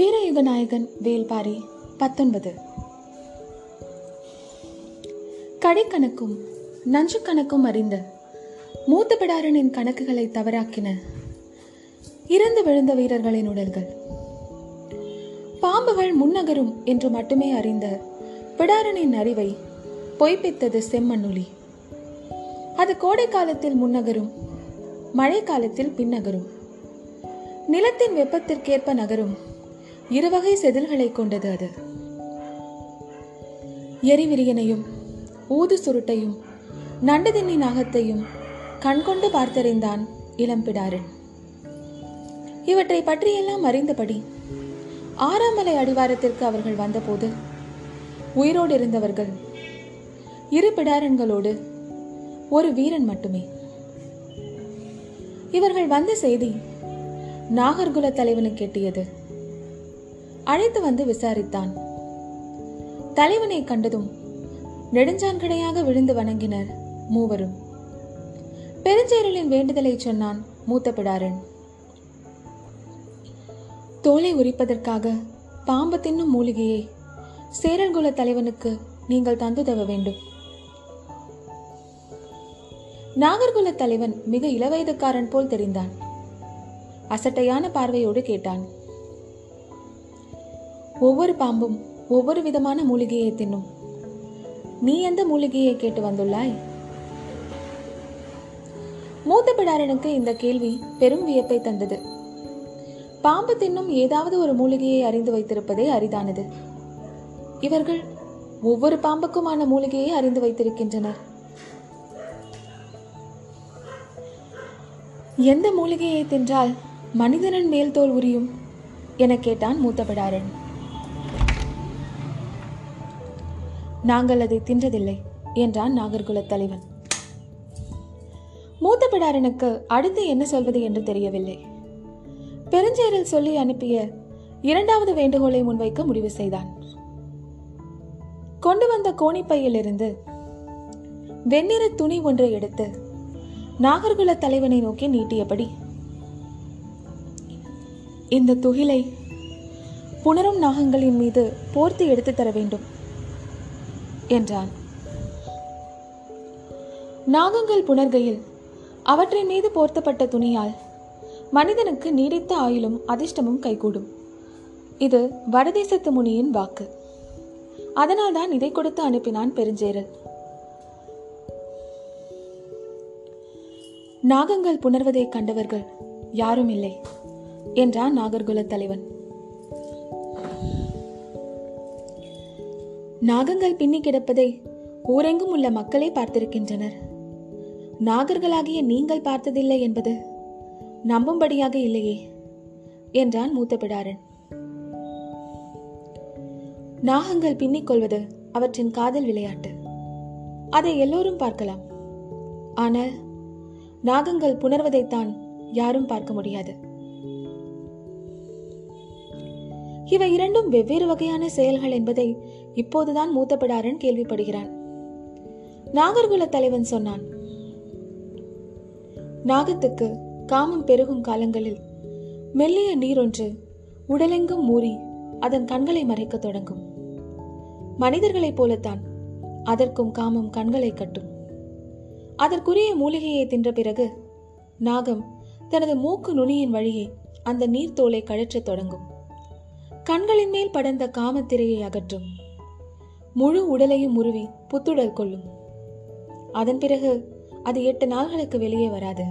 வீரயுக நாயகன் வேல்பாரி பத்தொன்பது. கடைக்கணக்கும் நஞ்சு கணக்கும் அறிந்த மூத்த பிடாரனின் கணக்குகளை தவறாக்கின இறந்து விழுந்த வீரர்களின் உடல்கள். பாம்புகள் முன்னகரும் என்று மட்டுமே அறிந்த பிடாரனின் அறிவை பொய்ப்பித்தது செம்மண்ணுலி அது கோடை காலத்தில் முன்னகரும் மழை காலத்தில் பின்னகரும். நிலத்தின் வெப்பத்திற்கேற்ப நகரும் இருவகை செதில்களை கொண்டது அது. எரிவிரியனையும் ஊது சுருட்டையும் நண்டுதின்னி நாகத்தையும் கண்கொண்டு பார்த்தறிந்தான் இளம்பிடாரன் இவற்றை பற்றியெல்லாம் அறிந்தபடி ஆறாமலை அடிவாரத்திற்கு அவர்கள் வந்தபோது உயிரோடு இருந்தவர்கள் இரு பிடாரன்களோடு ஒரு வீரன் மட்டுமே. இவர்கள் வந்த செய்தி நாகர்குல தலைவனுக்கு எட்டியது. அழைத்து வந்து விசாரித்தான். தலைவனை கண்டதும் நெடுஞ்சான்கடையாக விழுந்து வணங்கினர் மூவரும். பெருஞ்சேரலின் வேண்டுதலை சொன்னான் மூத்த பிடாரன் தோலை உரிப்பதற்காக பாம்பு தின்னும் மூலிகையை சேரன்குல தலைவனுக்கு நீங்கள் தந்துதவ வேண்டும். நாகர்குல தலைவன் மிக இளவயதுக்காரன் போல் தெரிந்தான். அசட்டையான பார்வையோடு கேட்டான். ஒவ்வொரு பாம்பும் ஒவ்வொரு விதமான மூலிகையை தின்னும். நீ எந்த மூலிகையை கேட்டு வந்துள்ளாய்? மூத்த பிடாரனுக்கு இந்த கேள்வி பெரும் வியப்பை தந்தது. பாம்பு தின்னும் ஏதாவது ஒரு மூலிகையை அறிந்து வைத்திருப்பதே அரிதானது. இவர்கள் ஒவ்வொரு பாம்புக்குமான மூலிகையை அறிந்து வைத்திருக்கின்றனர். எந்த மூலிகையை தின்றால் மனிதனின் மேல் தோல் உரியும்? என கேட்டான் மூத்த பிடாரன். நாங்கள் அதை தின்றதில்லை என்றான் நாகர்குலத் தலைவன். மூத்த பிடாரனுக்கு அடுத்து என்ன சொல்வது என்று தெரியவில்லை. பெருஞ்சேரில் சொல்லி அனுப்பிய இரண்டாவது வேண்டுகோளை முன்வைக்க முடிவு செய்தான். கொண்டு வந்த கோணிப்பையிலிருந்து வெண்ணிற துணி ஒன்றை எடுத்து நாகர்குல தலைவனை நோக்கி நீட்டியபடி இந்த துகிலை புணரும் நாகங்களின் மீது போர்த்தி எடுத்து தர வேண்டும். என்றான். நாகங்கள் புணர்கையில் அவற்றின் மீது போர்த்தப்பட்ட துணியால் மனிதனுக்கு நீடித்த ஆயுளும் அதிர்ஷ்டமும் கைகூடும். இது வடதேசத்து முனியின் வாக்கு. அதனால்தான் இதை கொடுத்து அனுப்பினான் பெருஞ்சேரல் நாகங்கள் புணர்வதை கண்டவர்கள் யாரும் இல்லை என்றான் நாகர்குல தலைவன். நாகங்கள் பின்னி கிடப்பதை ஊரெங்கும் உள்ள மக்களே பார்த்திருக்கின்றனர். நாகர்களாகிய நீங்கள் பார்த்ததில்லை என்பது நம்பும்படியாக இல்லையே என்றான் மூத்த பிடாரன் நாகங்கள் பின்னிக்கொள்வது அவற்றின் காதல் விளையாட்டு. அதை எல்லோரும் பார்க்கலாம். ஆனால் நாகங்கள் புணர்வதைத்தான் யாரும் பார்க்க முடியாது. இவை இரண்டும் வெவ்வேறு வகையான செயல்கள் என்பதை இப்போதுதான் மூத்த பிடாரன் கேள்விப்படுகிறான். நாகர்குல தலைவன் சொன்னான் நாகத்துக்கு காமம் பெருகும் காலங்களில் மெல்லிய நீரொன்று உடலெங்கும் மூறி அதன் கண்களை மறைக்க தொடங்கும். மனிதர்களைப் போலத்தான் அதற்கும் காமம் கண்களை கட்டும். அதற்குரிய மூலிகையை தின்ற பிறகு நாகம் தனது மூக்கு நுனியின் வழியே அந்த நீர்த்தோலை கழற்றத் தொடங்கும். கண்களின் மேல் படர்ந்த காமத்திரையை அகற்றும். முழு உடலையும் உருவி புத்துடல் கொள்ளும். அதன் பிறகு அது எட்டு நாள்களுக்கு வெளியே வராது.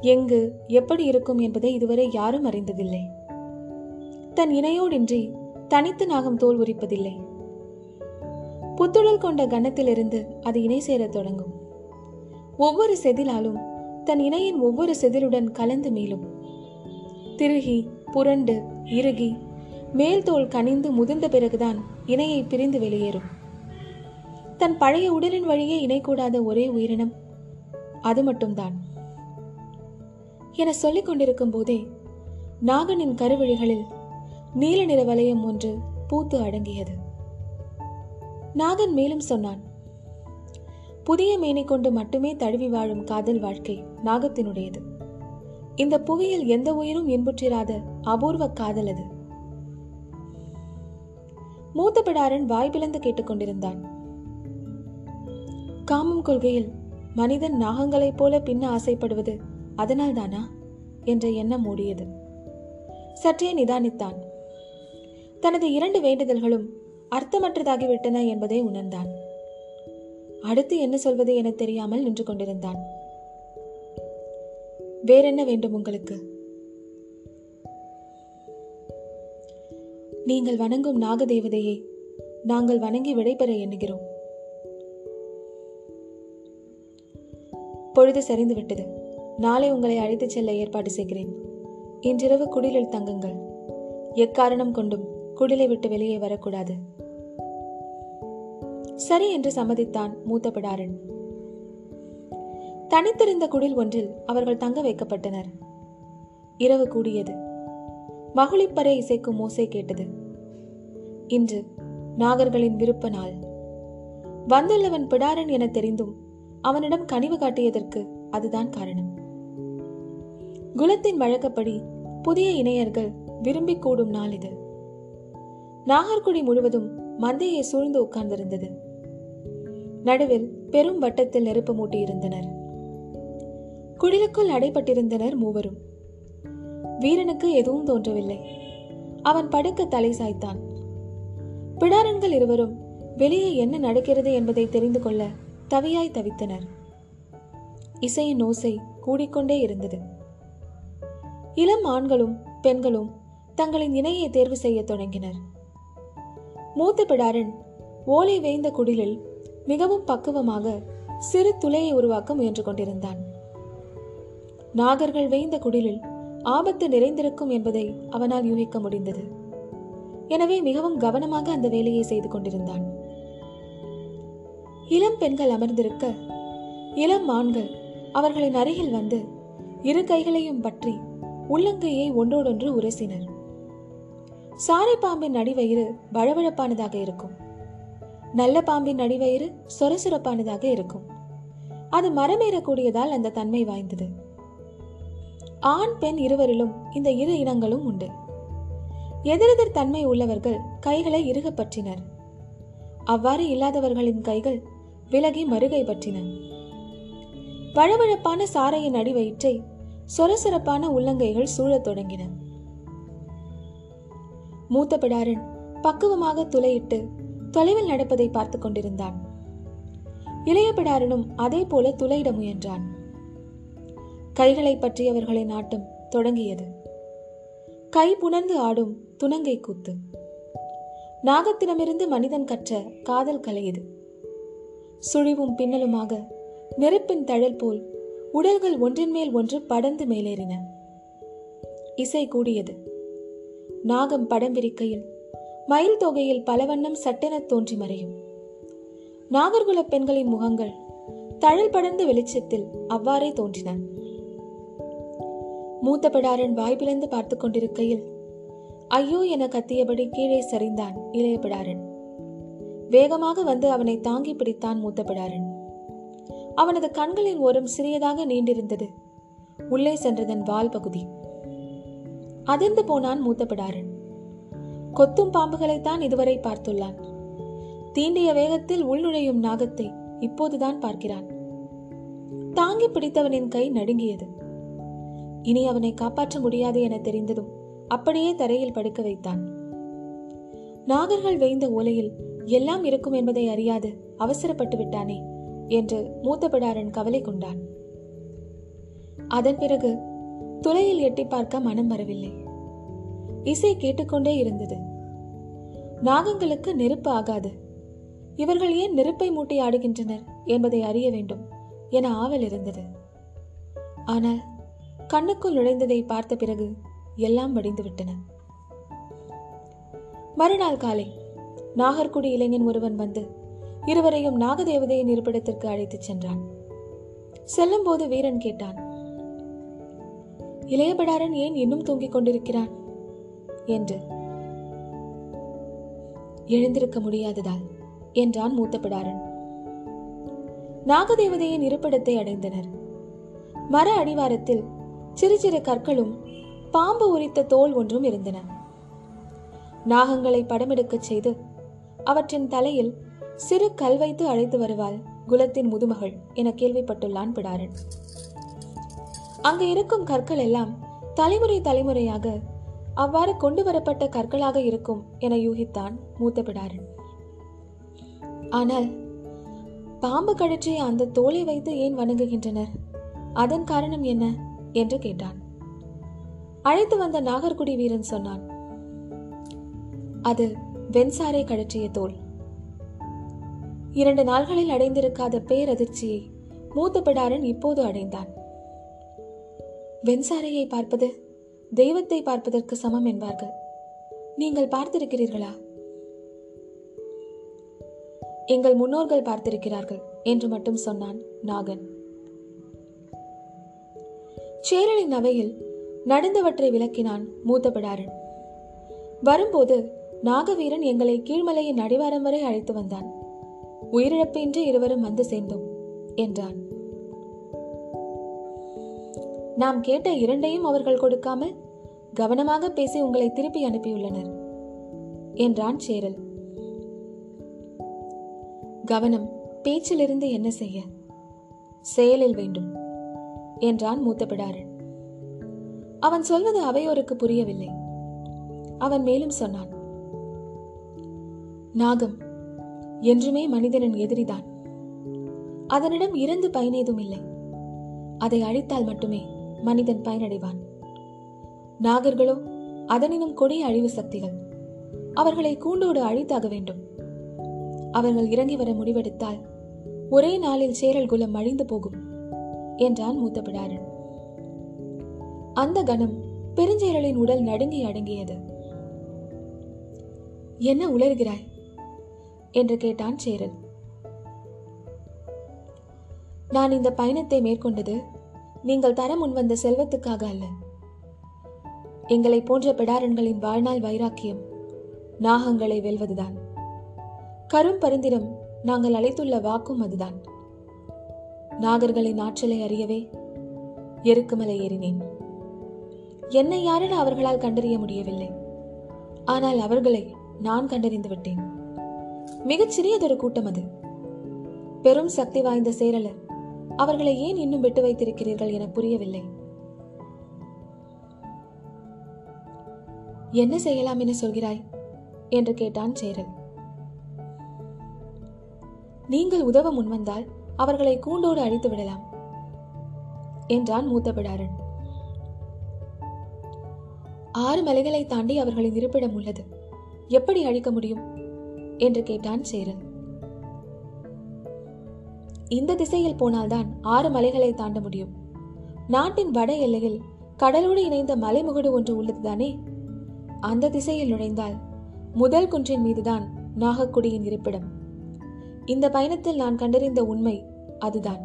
எங்கு எப்படி இருக்கும் என்பதை இதுவரை யாரும் அறிந்ததில்லை. தன் இணையோடின்றி தனித்து நாகம் தோல் உரிப்பதில்லை. புத்துடல் கொண்ட கணத்திலிருந்து அது இணை சேரத் தொடங்கும். ஒவ்வொரு செதிலாலும் தன் இணையின் ஒவ்வொரு செதிலுடன் கலந்து மீளும். திருகி புரண்டு இறுகி மேல் தோல் கனிந்து முதிர்ந்த பிறகுதான் இணையை பிரிந்து வெளியேறும். தன் பழைய உடலின் வழியே இணைக்கூடாத ஒரே உயிரினம் அது மட்டும்தான். என சொல்லிக் கொண்டிருக்கும் போதே நாகனின் கருவழிகளில் நீல நிற வளையம் ஒன்று பூத்து அடங்கியது. நாகன் மேலும் சொன்னான் புதிய மேனை கொண்டு மட்டுமே தழுவி வாழும் காதல் வாழ்க்கை நாகத்தினுடையது. இந்த புவியில் எந்த உயிரும் இன்புற்றிராத அபூர்வ காதல் அது. மூத்த பிடாரன் வாய்பிளந்து கேட்டுக்கொண்டிருந்தான். காமம் கொள்கையில் மனிதன் நாகங்களைப் போல பின்ன ஆசைப்படுவது அதனால்தானா? என்ற எண்ணம் மூடியது. சற்றே நிதானித்தான். தனது இரண்டு வேண்டுதல்களும் அர்த்தமற்றதாகிவிட்டன என்பதை உணர்ந்தான். அடுத்து என்ன சொல்வது என தெரியாமல் நின்று கொண்டிருந்தான். வேறென்ன வேண்டும் உங்களுக்கு? நீங்கள் வணங்கும் நாகதேவதையை நாங்கள் வணங்கி விடைபெற எண்ணுகிறோம். பொழுது சரிந்து விட்டது நாளை உங்களை அழைத்துச் செல்ல ஏற்பாடு செய்கிறேன். இன்றிரவு குடிலில் தங்குங்கள். எக்காரணம் கொண்டும் குடிலை விட்டு வெளியே வரக்கூடாது. சரி என்று சம்மதித்தான் மூத்த பிடாரன் தனித்திருந்த குடில் ஒன்றில் அவர்கள் தங்க வைக்கப்பட்டனர். இரவு கூடியது. மகளிப்பறை இசைக்கும் ஓசை கேட்டது. இன்று நாகர்களின் விருப்ப நாள். வந்துள்ளவன் பிடாரன் என தெரிந்தும் அவனிடம் கனிவு காட்டியதற்கு அதுதான் காரணம். குலத்தின் வழக்கப்படி புதிய இணையர்கள் விரும்பி கூடும் நாள் இது. நாகர்குடி முழுவதும் மந்தையை சூழ்ந்து உட்கார்ந்திருந்தது. நடுவில் பெரும் வட்டத்தில் நெருப்பு மூட்டியிருந்தனர். குடிலுக்குள் அடைபட்டிருந்தனர் மூவரும். வீரனுக்கு எதுவும் தோன்றவில்லை. அவன் படுக்க தலை சாய்த்தான். பிடாரன்கள் இருவரும் வெளியே என்ன நடக்கிறது என்பதை தெரிந்து கொள்ள தவியாய் தவித்தனர். இசையின் ஓசை கூடிக்கொண்டே இருந்தது. இளம் ஆண்களும் பெண்களும் தங்களின் இணையை தேர்வு செய்ய தொடங்கினர். மூத்த பிடாரன் ஓலை வேய்ந்த குடிலில் மிகவும் பக்குவமாக சிறு துளையை உருவாக்க முயன்று கொண்டிருந்தான். நாகர்கள் வேய்ந்த குடிலில் ஆபத்து நிறைந்திருக்கும் என்பதை அவனால் யூகிக்க முடிந்தது. எனவே மிகவும் கவனமாக அந்த வேலையை செய்து கொண்டிருந்தான். இளம் பெண்கள் அமர்ந்திருக்க இளம் ஆண்கள் அவர்களின் அருகில் வந்து இரு கைகளையும் பற்றி உள்ளங்கையை ஒன்றோடொன்று உரசினர். சாரை பாம்பின் அடிவயிறு வழவழப்பானதாக இருக்கும். நல்ல பாம்பின் அடிவயிறு சொரசுரப்பானதாக இருக்கும். அது மரமேறக்கூடியதால் அந்த தன்மை வாய்ந்தது. ஆண் பெண் இருவரிலும் இந்த இரு இனங்களும் உண்டு. எதிரெதிர் தன்மை உள்ளவர்கள் கைகளை இறுக பற்றினர் அவ்வாறு இல்லாதவர்களின் கைகள் விலகி மறுகை பற்றின வழவழப்பான சாரையின் அடிவயிற்றை சொரசொரப்பான உள்ளங்கைகள் சூழத் தொடங்கின. மூத்த பிடாரன் பக்குவமாக துளையிட்டு தொலைவில் நடப்பதை பார்த்து கொண்டிருந்தான். இளைய பிடாரனும் அதே போல துளையிட முயன்றான். கைகளை பற்றியவர்களின் ஆட்டம் தொடங்கியது. கை புணர்ந்து ஆடும் துணங்கை கூத்து. நாகத்திடமிருந்து மனிதன் கற்ற காதல் கலை இது. சுழிவும் பின்னலுமாக நெருப்பின் தழல் போல் உடல்கள் ஒன்றின் மேல் ஒன்று படர்ந்து மேலேறின. இசை கூடியது. நாகம் படம் விரிக்கையில் மயில் தொகையில் பல வண்ணம் சட்டென தோன்றி மறையும். நாகர்குல பெண்களின் முகங்கள் தழல் படர்ந்த வெளிச்சத்தில் அவ்வாறே தோன்றின. மூத்த பிடாரன் வாய் பார்த்து கொண்டிருக்கையில் ஐயோ என கத்தியபடி கீழே சரிந்தான் இளைய பிடாரன். வேகமாக வந்து அவனை தாங்கி பிடித்தான் மூத்த பிடாரன். அவனது கண்களின் ஓரம் சிறியதாக நீண்டிருந்தது. உள்ளே சென்றதன் வால் பகுதி. அதிர்ந்து போனான் மூத்த பிடாரன். கொத்தும் பாம்புகளைத்தான் இதுவரை பார்த்துள்ளான். தீண்டிய வேகத்தில் உள்நுழையும் நாகத்தை இப்போதுதான் பார்க்கிறான். தாங்கி பிடித்தவனின் கை நடுங்கியது. இனி அவனை காப்பாற்ற முடியாது என தெரிந்ததும் அப்படியே தரையில் படுக்க வைத்தான். நாகர்கள் வேய்ந்த ஓலையில் எல்லாம் இருக்கும் என்பதை அறியாது அவசரப்பட்டு விட்டானே என்று மூத்த பிடாரன் கவலை கொண்டான். அதன் பிறகு துளையில் எட்டி பார்க்க மனம் வரவில்லை. இசை கேட்டுக்கொண்டே இருந்தது. நாகங்களுக்கு நெருப்பு ஆகாது. இவர்கள் ஏன் நெருப்பை மூட்டி ஆடுகின்றனர் என்பதை அறிய வேண்டும் என ஆவல் இருந்தது. ஆனால் கண்ணுக்குள் நுழைந்ததை பார்த்த பிறகு எல்லாம் வடிந்து விட்டன மறுநாள் காலை நாகர்குடி இளைஞன் ஒருவன் வந்து இருவரையும் நாகதேவதையின் இருப்பிடத்திற்கு அழைத்துச் சென்றான். செல்லும் போது வீரன் கேட்டான் இளையபடாரன் ஏன் இன்னும் தூங்கிக் கொண்டிருக்கிறான்? என்று. எழுந்திருக்க முடியாததால் என்றான் மூத்த பிடாரன் நாகதேவதையின் இருப்பிடத்தை அடைந்தனர். மர அடிவாரத்தில் சிறு சிறு கற்களும் பாம்பு உரித்த தோல் ஒன்றும் இருந்தன. நாகங்களை படமெடுக்கச் செய்து அவற்றின் தலையில் சிறு கல் வைத்து அழைத்து வருவாள் குலத்தின் முதுமகள் என கேள்விப்பட்டுள்ளான் பிடாரன். அங்கு இருக்கும் கற்கள் எல்லாம் தலைமுறை தலைமுறையாக அவ்வாறு கொண்டு வரப்பட்ட கற்களாக இருக்கும் என யூகித்தான் மூத்த பிடாரன். ஆனால் பாம்பு கழற்றிய அந்த தோலை வைத்து ஏன் வணங்குகின்றனர்? அதன் காரணம் என்ன? என்று கேட்டான். அழைத்து வந்த நாகர்குடி வீரன் சொன்னான் அது வெண்சாரை கழற்றிய தோல். இரண்டு நாள்களில் அடைந்திருக்காத பேரதிர்ச்சியை மூத்த பிடாரன் இப்போது அடைந்தான். வெண்சாரையை பார்ப்பது தெய்வத்தை பார்ப்பதற்கு சமம் என்பார்கள். நீங்கள் பார்த்திருக்கிறீர்களா? எங்கள் முன்னோர்கள் பார்த்திருக்கிறார்கள் என்று மட்டும் சொன்னான் நாகன். சேரலின் அவையில் நடந்தவற்றை விளக்கினான் மூத்த பிடாரன் வரும்போது நாகவீரன் எங்களை கீழ்மலையின் அடிவாரம் வரை அழைத்து வந்தான். உயிரிழப்பின்றி இருவரும் வந்து சேர்ந்தோம் என்றான். நாம் கேட்ட இரண்டையும் அவர்கள் கொடுக்காமல் கவனமாக பேசி உங்களை திருப்பி அனுப்பியுள்ளனர் என்றான் சேரல். கவனம் பேச்சிலிருந்து என்ன செய்ய? செயலில் வேண்டும். என்றான் மூத்த பிடாரன் அவன் சொல்வது அவையோருக்கு புரியவில்லை. அவன் மேலும் சொன்னான் நாகம் என்றுமே மனிதனின் எதிரிதான். அதனிடம் இறந்து பயனேதும் இல்லை. அதை அழித்தால் மட்டுமே மனிதன் பயனடைவான். நாகர்களோ அதனினும் கொடிய அழிவு சக்திகள். அவர்களை கூண்டோடு அழித்தாக வேண்டும். அவர்கள் இறங்கி வர முடிவெடுத்தால் ஒரே நாளில் சேரல் குலம் அழிந்து போகும். என்றான் மூத்த பிடாரன் அந்த கணம் பெருஞ்சேரலின் உடல் நடுங்கி அடங்கியது. என்ன உளறுகிறாய்? என்று கேட்டான் சேரல் நான் இந்த பயணத்தை மேற்கொண்டது நீங்கள் தர முன்வந்த செல்வத்துக்காக அல்ல. எங்களை போன்ற பிடாரன்களின் வாழ்நாள் வைராக்கியம் நாகங்களை வெல்வதுதான். கரும் பருந்திடம் நாங்கள் அழைத்துள்ள வாக்கும் அதுதான். நாகர்களின் ஆற்றலை அறியவே எருக்குமலை ஏறினேன். என்னை யாரென அவர்களால் கண்டறிய முடியவில்லை. ஆனால் அவர்களை நான் கண்டறிந்து விட்டேன். மிகச் சிறியதொரு கூட்டம் அது. பெரும் சக்தி வாய்ந்த சேரலர் அவர்களை ஏன் இன்னும் விட்டு வைத்திருக்கிறீர்கள் என புரியவில்லை. என்ன செய்யலாம் என சொல்கிறாய்? என்று கேட்டான் சேரல். நீங்கள் உதவ முன்வந்தால் அவர்களை கூண்டோடு அழித்து விடலாம் என்றான் மூத்த பிடாரன் ஆறு மலைகளை தாண்டி அவர்களின் இருப்பிடம் உள்ளது. எப்படி அழிக்க முடியும்? என்று கேட்டான் சேரன். இந்த திசையில் போனால்தான் ஆறு மலைகளை தாண்ட முடியும். நாட்டின் வட எல்லையில் கடலோடு இணைந்த மலைமுகடு ஒன்று உள்ளதுதானே அந்த திசையில் நுழைந்தால் முதல் குன்றின் மீதுதான் நாகக்குடியின் இருப்பிடம். இந்த பயணத்தில் நான் கண்டறிந்த உண்மை அதுதான்.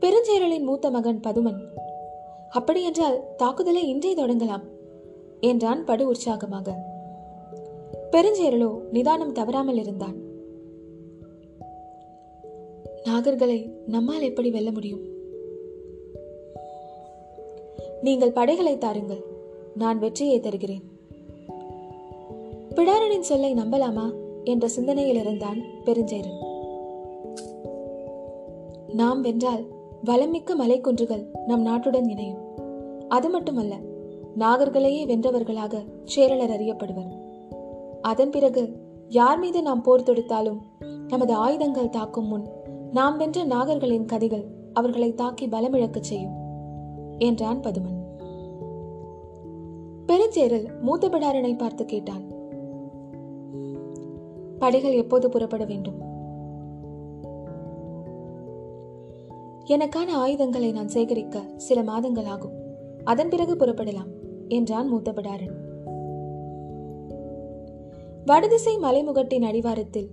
பெருஞ்சேரலின் மூத்த மகன் பதுமன் அப்படியென்றால் தாக்குதலை இன்றே தொடங்கலாம் என்றான் படு உற்சாகமாக. பெருஞ்சேரலோ நிதானம் தவறாமல் இருந்தான். நாகர்களை நம்மால் எப்படி வெல்ல முடியும்? நீங்கள் படைகளை தாருங்கள் நான் வெற்றியை தருகிறேன். பிடாரனின் சொல்லை நம்பலாமா? என்ற சிந்தனையில் இருந்தான் பெருஞ்சேரன். நாம் வென்றால் வளமிக்க மலைக்குன்றுகள் நம் நாட்டுடன் இணையும். அது மட்டுமல்ல நாகர்களையே வென்றவர்களாக சேரலர் அறியப்படுவர். அதன் பிறகு யார் மீது நாம் போர் தொடுத்தாலும் நமது ஆயுதங்கள் தாக்கும் முன் நாம் வென்ற நாகர்களின் கதைகள் அவர்களை தாக்கி பலமிழக்கச் செய்யும் என்றான் பதுமன். பெருஞ்சேரல் மூத்த பிடாரனை பார்த்து கேட்டான். படைகள் எப்போது புறப்பட வேண்டும்? எனக்கான ஆயுதங்களை நான் சேகரிக்க சில மாதங்கள் ஆகும் அதன் பிறகு புறப்படலாம் என்றான் மூத்த பிடாரன் வடதிசை மலைமுகட்டின் அடிவாரத்தில்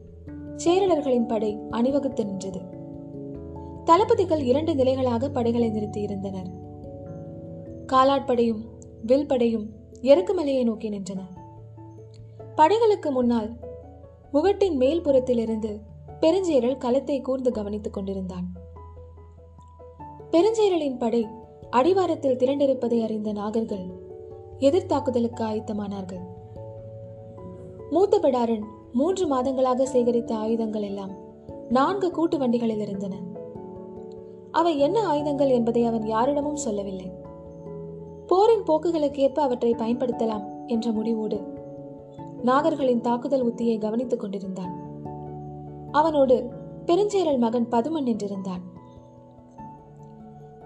சேரலர்களின் படை அணிவகுத்து நின்றது. தளபதிகள் இரண்டு நிலைகளாக படைகளை நிறுத்தியிருந்தனர் காலாட்படையும் வில்படையும் எருக்குமலையை நோக்கி நின்றன. படைகளுக்கு முன்னால் முகட்டின் மேல் புறத்திலிருந்து பெருஞ்சேரல் களத்தை கூர்ந்து கவனித்துக் கொண்டிருந்தான். பெருஞ்சேரலின் படை அடிவாரத்தில் திரண்டிருப்பதை அறிந்த நாகர்கள் எதிர்த்தாக்குதலுக்கு ஆயத்தமானார்கள். மூத்த பிடாரன் மூன்று மாதங்களாக சேகரித்த ஆயுதங்கள் எல்லாம் நான்கு கூட்டு வண்டிகளில் இருந்தன. அவை என்ன ஆயுதங்கள் என்பதை அவன் யாரிடமும் சொல்லவில்லை. போரின் போக்குகளுக்கு ஏற்ப அவற்றை பயன்படுத்தலாம் என்ற முடிவோடு நாகர்களின் தாக்குதல் உத்தியை கவனித்துக் கொண்டிருந்தான். அவனோடு பெருஞ்சேரல் மகன் பதுமன் நின்றிருந்தான்.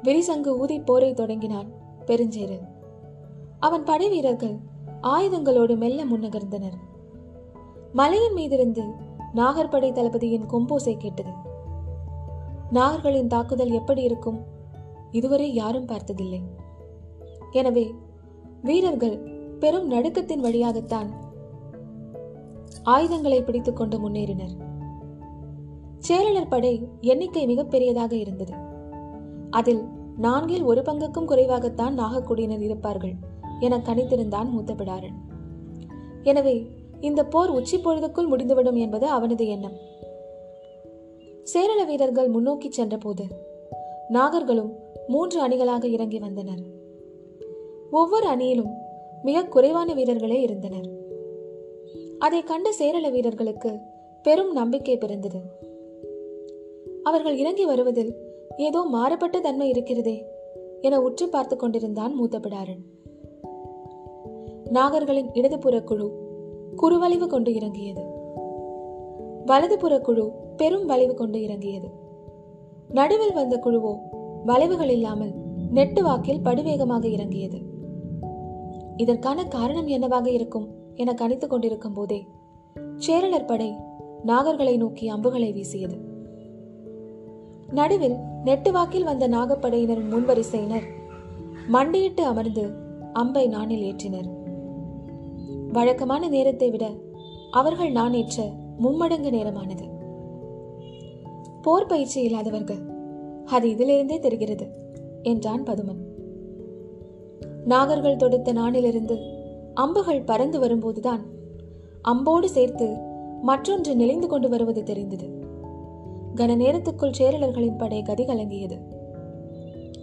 விரிசங்கு ஊதி போரை தொடங்கினான் பெருஞ்சேரல் அவன் படை வீரர்கள் ஆயுதங்களோடு மெல்ல முன்னகர்ந்தனர். மலையின் மீதிருந்து நாகர்படை தளபதியின் கொம்போசை கேட்டது. நாகர்களின் தாக்குதல் எப்படி இருக்கும்? இதுவரை யாரும் பார்த்ததில்லை. எனவே வீரர்கள் பெரும் நடுக்கத்தின் வழியாகத்தான் ஆயுதங்களை பிடித்துக் கொண்டு முன்னேறினர். சேரலர் படை எண்ணிக்கை மிகப்பெரியதாக இருந்தது. அதில் நான்கில் ஒரு பங்குக்கும் குறைவாகத்தான் நாகக்குடியினர் இருப்பார்கள் என கணித்திருந்தான் மூத்த பிடாரன் எனவே இந்த போர் உச்சி பொழுதுக்குள் முடிந்துவிடும் என்பது அவனது எண்ணம். சேரள வீரர்கள் முன்னோக்கி சென்றபோது நாகர்களும் மூன்று அணிகளாக இறங்கி வந்தனர். ஒவ்வொரு அணியிலும் மிக குறைவான வீரர்களே இருந்தனர். அதை கண்ட சேரள வீரர்களுக்கு பெரும் நம்பிக்கை பிறந்தது. அவர்கள் இறங்கி வருவதில் ஏதோ மாறுபட்ட தன்மை இருக்கிறதே என உற்று பார்த்து கொண்டிருந்தான் மூத்த பிடாரன் நாகர்களின் இடதுபுற குழு குறுவளைவு கொண்டு இறங்கியது. வலதுபுற குழு பெரும் வளைவு கொண்டு இறங்கியது. நடுவில் வந்த குழுவோ வளைவுகள் இல்லாமல் நெட்டு வாக்கில் படுவேகமாக இறங்கியது. இதற்கான காரணம் என்னவாக இருக்கும்? என கணித்துக் கொண்டிருக்கும் போதே சேரலர் படை நாகர்களை நோக்கி அம்புகளை வீசியது. நடுவில் நெட்டுவாக்கில் வந்த நாகப்படையினரின் முன்வரிசையினர் மண்டியிட்டு அமர்ந்து அம்பை நானில் ஏற்றினர். வழக்கமான நேரத்தை விட அவர்கள் நான் ஏற்ற மும்மடங்கு நேரமானது. போர் பயிற்சி இல்லாதவர்கள் அது இதிலிருந்தே தெரிகிறது என்றான் பதுமன். நாகர்கள் தொடுத்த நானிலிருந்து அம்புகள் பறந்து வரும்போதுதான் அம்போடு சேர்த்து மற்றொன்று நெளிந்து கொண்டு வருவது தெரிந்தது. கன நேரத்துக்குள் சேரலர்களின் படை கதி கலங்கியது.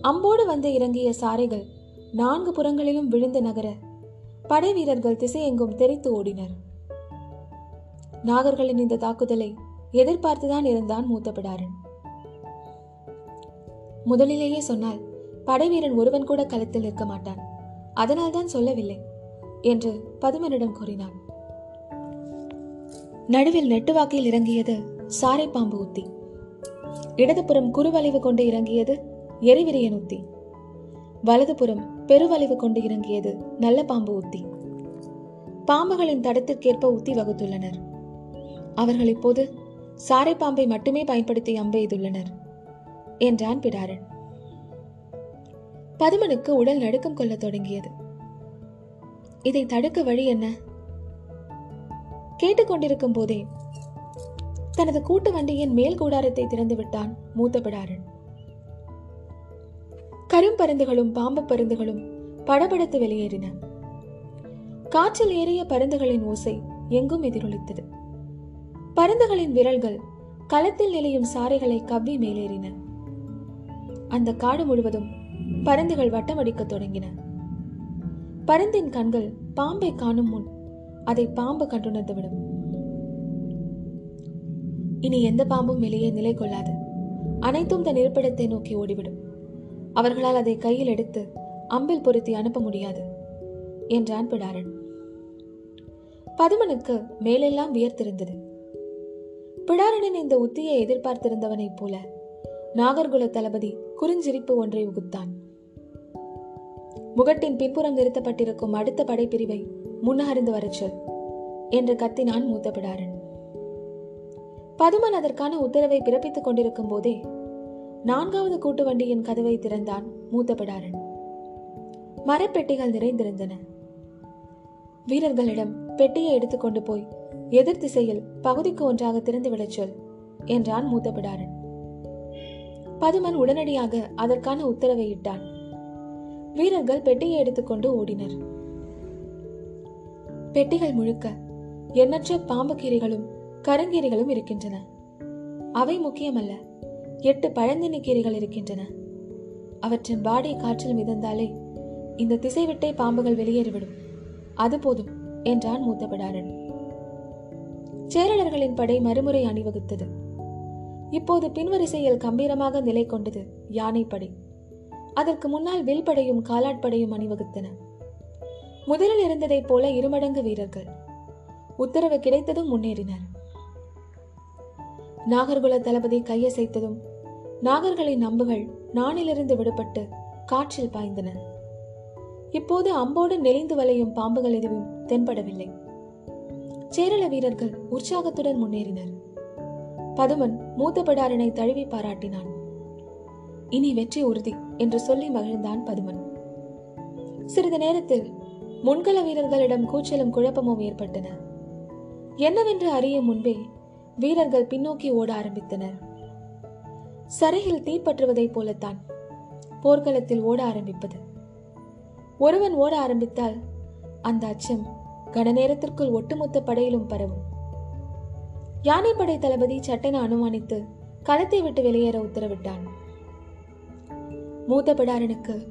அம்போடு வந்து இறங்கிய சாரைகள் நான்கு புறங்களிலும் விழுந்து நகர படை வீரர்கள் திசையெங்கும் தெரித்து ஓடினர். நாகர்களின் இந்த தாக்குதலை எதிர்பார்த்துதான் இருந்தான் மூத்த பிடாரன் முதலிலேயே சொன்னால் படைவீரன் ஒருவன் கூட களத்தில் இருக்க மாட்டான். அதனால்தான் சொல்லவில்லை. என்று பதுமனிடம் கூறினான். நடுவில் நெட்டுவாக்கில் இறங்கியது சாரை பாம்பு உத்தி இடதுபுறம் குறுவளைவு கொண்டு இறங்கியது எரிவிரியன் உத்தி வலதுபுறம் பெருவளைவு கொண்டு இறங்கியது நல்ல பாம்பு உத்தி பாம்புகளின் தடத்திற்கேற்ப உத்தி வகுத்துள்ளனர். அவர்கள் இப்போது சாரை பாம்பை மட்டுமே பயன்படுத்தி அம்பெய்துள்ளனர் என்றான் பிடாரன். பதுமனுக்கு உடல் நடுக்கம் கொள்ளத் தொடங்கியது. இதை தடுக்க வழி என்ன? கேட்டுக்கொண்டிருக்கும் போதே தனது கூட்டு வண்டியின் மேல் கூடாரத்தை திறந்து விட்டான் மூத்த பிடாரன். கரும்பருந்துகளும் பாம்பு பருந்துகளும் படபடத்து வெளியேறின. காற்றில் ஏறிய பருந்துகளின் ஓசை எங்கும் எதிரொலித்தது. பருந்துகளின் விரல்கள் களத்தில் நிலையும் சாரைகளை கவ்வி மேலேறின. அந்த காடு முழுவதும் பருந்துகள் வட்டமடிக்கத் தொடங்கின. பருந்தின் கண்கள் பாம்பை காணும் முன் அதை பாம்பு கண்டுணர்ந்துவிடும். இனி எந்த பாம்பும் வெளியே நிலை கொள்ளாது. அனைத்தும் தன் இருப்பிடத்தை நோக்கி ஓடிவிடும். அவர்களால் அதை கையில் எடுத்து அம்பில் பொருத்தி அனுப்ப முடியாது என்றான் பிடாரன். பதுமனுக்கு மேலெல்லாம் வியர்த்திருந்தது. பிடாரனின் இந்த உத்தியை எதிர்பார்த்திருந்தவனைப் போல நாகர்குல தளபதி குறுஞ்சிரிப்பு ஒன்றை உகுத்தான். முகட்டின் பின்புறம் நிறுத்தப்பட்டிருக்கும் அடுத்த படைப்பிரிவை முன்னகர்ந்து வரச் சொல் என்று கத்தினான் மூத்த பிடாரன் பதுமன் அதற்கான உத்தரவை பிறப்பித்துக் கொண்டிருக்கும் போதே நான்காவது கூட்டு வண்டியின் கதவை திறந்தான் மூத்த பிடாரன் மரப்பெட்டிகள் நிறைந்திருந்தன. வீரர்களிடம் பெட்டியை எடுத்துக்கொண்டு போய் எதிர் திசையில் பகுதிக்கு ஒன்றாக திறந்து சொல் என்றான் மூத்த பிடாரன் பதுமன் உடனடியாக அதற்கான உத்தரவை இட்டான். வீரர்கள் பெட்டியை எடுத்துக்கொண்டு ஓடினர். பெட்டிகள் முழுக்க எண்ணற்ற பாம்புக்கீரிகளும் கருங்கீரிகளும் கருங்கீரைகளும் இருக்கின்றன. அவை முக்கியமல்ல எட்டு பழந்தினி கீரைகள் இருக்கின்றன. அவற்றின் பாடி காற்றில் மிதந்தாலே இந்த திசைவிட்டை பாம்புகள் வெளியேறிவிடும். அது போதும் என்றான் மூத்த பிடாரன் சேரலர்களின் படை மறுமுறை அணிவகுத்தது. இப்போது பின்வரிசையில் கம்பீரமாக நிலை கொண்டது யானைப்படை. அதற்கு முன்னால் வில்படையும் காலாட்படையும் அணிவகுத்தன. முதலில் இருந்ததைப் போல இருமடங்கு வீரர்கள். உத்தரவு கிடைத்ததும் முன்னேறினர். நாகர்குல தளபதி கையசைத்ததும் நாகர்களின் அம்புகள் நானிலிருந்து விடுபட்டு காற்றில் பாய்ந்தன. இப்போது அம்போடு நெளிந்து வளையும் பாம்புகள் எதுவும் தென்படவில்லை. சேரள வீரர்கள் உற்சாகத்துடன் முன்னேறினர். பதுமன் மூத்த பிடாரனை தழுவி பாராட்டினான். இனி வெற்றி உறுதி என்று சொல்லி மகிழ்ந்தான் பதுமன். சிறிது நேரத்தில் முன்கள வீரர்களிடம் கூச்சலும் குழப்பமும் ஏற்பட்டன. என்னவென்று அறியும் முன்பே வீரர்கள் பின்னோக்கி ஓட ஆரம்பித்தனர். சரையில் தீப்பற்றுவதைப் போலத்தான் போர்க்களத்தில் ஓட ஆரம்பிப்பது. ஒருவன் ஓட ஆரம்பித்தால் அந்த அச்சம் கன நேரத்திற்குள் ஒட்டுமொத்த படையிலும் பரவும். யானைப்படை தளபதி சட்டென அனுமானித்து களத்தை விட்டு வெளியேற உத்தரவிட்டான். மூத்த பிடாரனுக்கு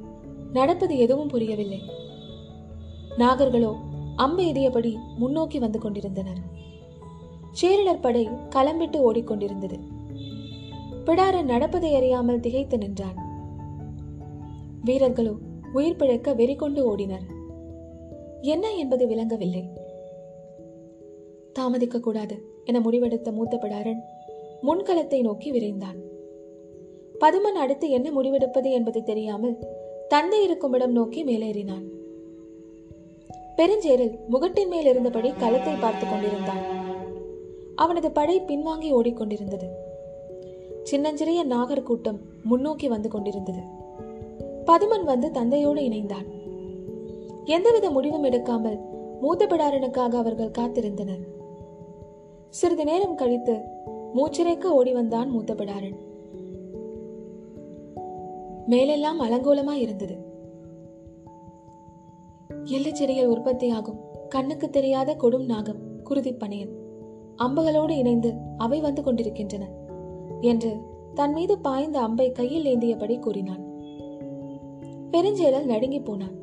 நடப்பது எதுவும் புரியவில்லை. நாகர்களோ அம்பு எதியபடி முன்னோக்கி வந்து கொண்டிருந்தனர். சேரலர் படை களம்பிட்டு ஓடிக்கொண்டிருந்தது. பிடாரன் நடப்பதை அறியாமல் திகைத்து நின்றான். வீரர்களோ உயிர் பிழைக்க வெறி கொண்டு ஓடினர். என்ன என்பது விளங்கவில்லை. தாமதிக்க கூடாது என முடிவெடுத்த மூத்த பிடாரன் முன்களத்தை நோக்கி விரைந்தான். பதுமன் அடுத்து என்ன முடிவெடுப்பது என்பது தெரியாமல் தந்தை இருக்கும் இடம் நோக்கி மேலேறினான். பெருஞ்சேரில் முகட்டின் மேல் இருந்தபடி களத்தை பார்த்துக் கொண்டிருந்தான். அவனது படை பின்வாங்கி ஓடிக்கொண்டிருந்தது சின்னஞ்சிறிய நாகர் கூட்டம் முன்னோக்கி வந்து கொண்டிருந்தது. பதுமன் வந்து தந்தையோடு இணைந்தான். எந்தவித முடிவும் எடுக்காமல் மூத்த பிடாரனுக்காக அவர்கள் காத்திருந்தனர். சிறிது நேரம் கழித்து மூச்சிறைக்க ஓடி வந்தான் மூத்த பிடாரன் மேலெல்லாம் அலங்கோலமா இருந்தது. எல்லைச் செடியில் உற்பத்தியாகும். கண்ணுக்கு தெரியாத கொடும் நாகம் குருதி பணியன் அம்புகளோடு இணைந்து அவை வந்து கொண்டிருக்கின்றன என்று தன் மீது பாய்ந்த அம்பை கையில் ஏந்தியபடி கூறினான். பெருஞ்சேரல் நடுங்கி போனான்.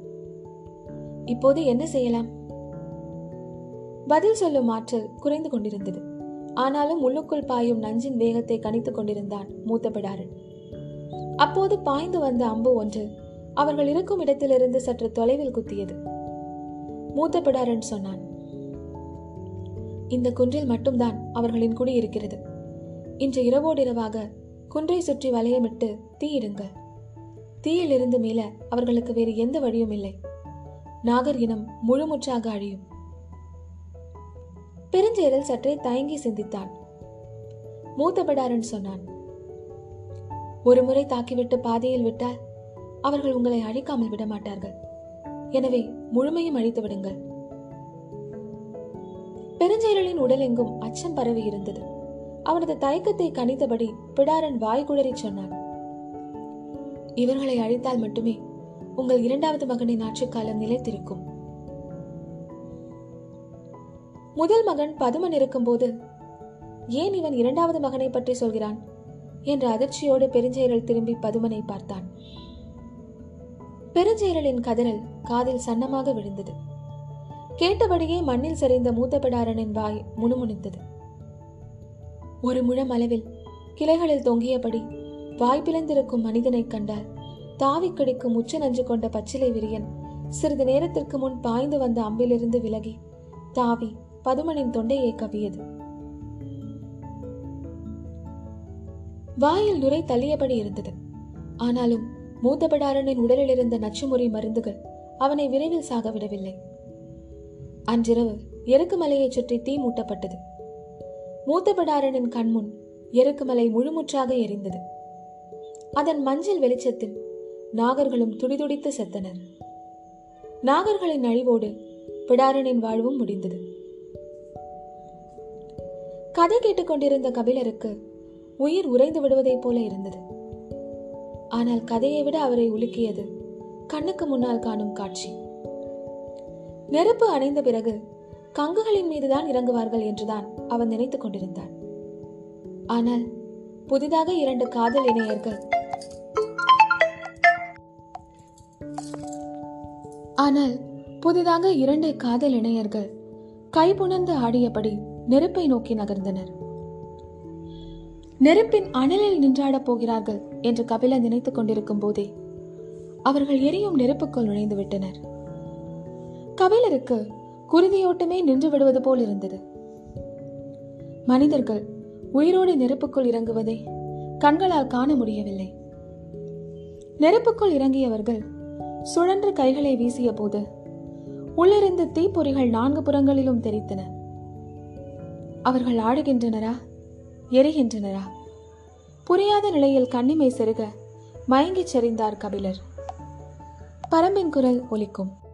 இப்போது என்ன செய்யலாம்? பதில் சொல்லும் ஆற்றல் குறைந்து கொண்டிருந்தது. ஆனாலும் உள்ளுக்குள் பாயும் நஞ்சின் வேகத்தை கணித்துக் கொண்டிருந்தான் மூத்த பிடாரன். அப்போது பாய்ந்து வந்த அம்பு ஒன்று அவர்கள் இருக்கும் இடத்திலிருந்து சற்று தொலைவில் குத்தியது. மூத்த பிடாரன் சொன்னான் இந்த குன்றில் மட்டும்தான் அவர்களின் குடி இருக்கிறது. இன்று இரவோடிரவாக குன்றை சுற்றி வளையமிட்டு தீயிடுங்கள் தீயிலிருந்து மேல அவர்களுக்கு வேறு எந்த வழியும் இல்லை. நாகர் இனம் முழுமுற்றாக அழியும். பெருஞ்சேரல் சற்றே தயங்கி சிந்தித்தான். மூத்த பிடாரன் சொன்னான் ஒரு முறை தாக்கிவிட்டு பாதையில் விட்டால் அவர்கள் உங்களை அழிக்காமல் விட மாட்டார்கள் எனவே முழுமையும் அழித்து விடுங்கள். பெருஞ்சேரலின் உடலெங்கும் அச்சம் பரவி இருந்தது. அவனது தயக்கத்தை கணித்தபடி பிடாரன் வாய்குளறி சொன்னான். இவர்களை அழித்தால் மட்டுமே உங்கள் இரண்டாவது மகனின் ஆட்சிக்காலம் நிலைத்திருக்கும். முதல் மகன் பதுமன் இருக்கும்போது ஏன் இவன் இரண்டாவது மகனை பற்றி சொல்கிறான்? என்ற அதிர்ச்சியோடு பெருஞ்சேரல் திரும்பி பதுமனை பார்த்தான். பெருஞ்சேரலின் கதறல் காதில் சன்னமாக விழுந்தது. கேட்டபடியே மண்ணில் சரிந்த மூத்த பிடாரனின் வாய் முணுமுணுத்தது. ஒரு முழம் அளவில் கிளைகளில் தொங்கியபடி வாய் பிளந்திருக்கும் மனிதனைக் கண்டால் தாவி கிடைக்கும் உச்ச நஞ்சு கொண்ட பச்சிலை விரியன் சிறிது நேரத்திற்கு முன் பாய்ந்து வந்த அம்பிலிருந்து விலகி தாவி பதுமனின் தொண்டையை கவியது. வாயில் நுரை தள்ளியபடி இருந்தது. ஆனாலும் மூத்தபடாரனின் உடலில் இருந்த நச்சுமுறி மருந்துகள் அவனை விரைவில் சாக விடவில்லை. அன்றிரவு எருக்குமலையைச் சுற்றி தீ மூட்டப்பட்டது. மூத்தபடாரனின் கண்முன் எருக்குமலை முழுமுற்றாக எரிந்தது. அதன் மஞ்சள் வெளிச்சத்தில் நாகர்களும் துடிதுடித்து செத்தனர். நாகர்களின் அழிவோடு பிடாரனின் வாழ்வும் முடிந்தது. கதை கேட்டுக்கொண்டிருந்த கபிலருக்கு உயிர் உறைந்து விடுவதைப் போல இருந்தது. ஆனால் கதையை விட அவரை உலுக்கியது கண்ணுக்கு முன்னால் காணும் காட்சி. நெருப்பு அணைந்த பிறகு கங்குகளின் மீதுதான் இறங்குவார்கள் என்றுதான் அவன் நினைத்துக் கொண்டிருந்தான். ஆனால் புதிதாக இரண்டு காதல் இணையர்கள் ஆனால் புதிதாக இரண்டு காதல் இணையர்கள் கைபுணர்ந்து ஆடியபடி நெருப்பை நோக்கி நகர்ந்தனர். நெருப்பின் அனலில் நின்றாடப் போகிறார்கள் என்று கபிலர் நினைத்துக் கொண்டிருக்கும் போதே அவர்கள் எரியும் நெருப்புக்குள் நுழைந்து விட்டனர். கபிலருக்கு குருதியோட்டமே நின்று விடுவது போல் இருந்தது. மனிதர்கள் உயிரோடு நெருப்புக்குள் இறங்குவதை கண்களால் காண முடியவில்லை. நெருப்புக்குள் இறங்கியவர்கள் சுழன்று கைகளை வீசிய போது உள்ளிருந்து தீப்பொறிகள் நான்கு புறங்களிலும் தெரித்தன அவர்கள் ஆடுகின்றனரா? எரிகின்றனரா? புரியாத நிலையில் கண்ணிமை செருக மயங்கிச் சரிந்தார் கபிலர். பரம்பின் குரல் ஒலிக்கும்.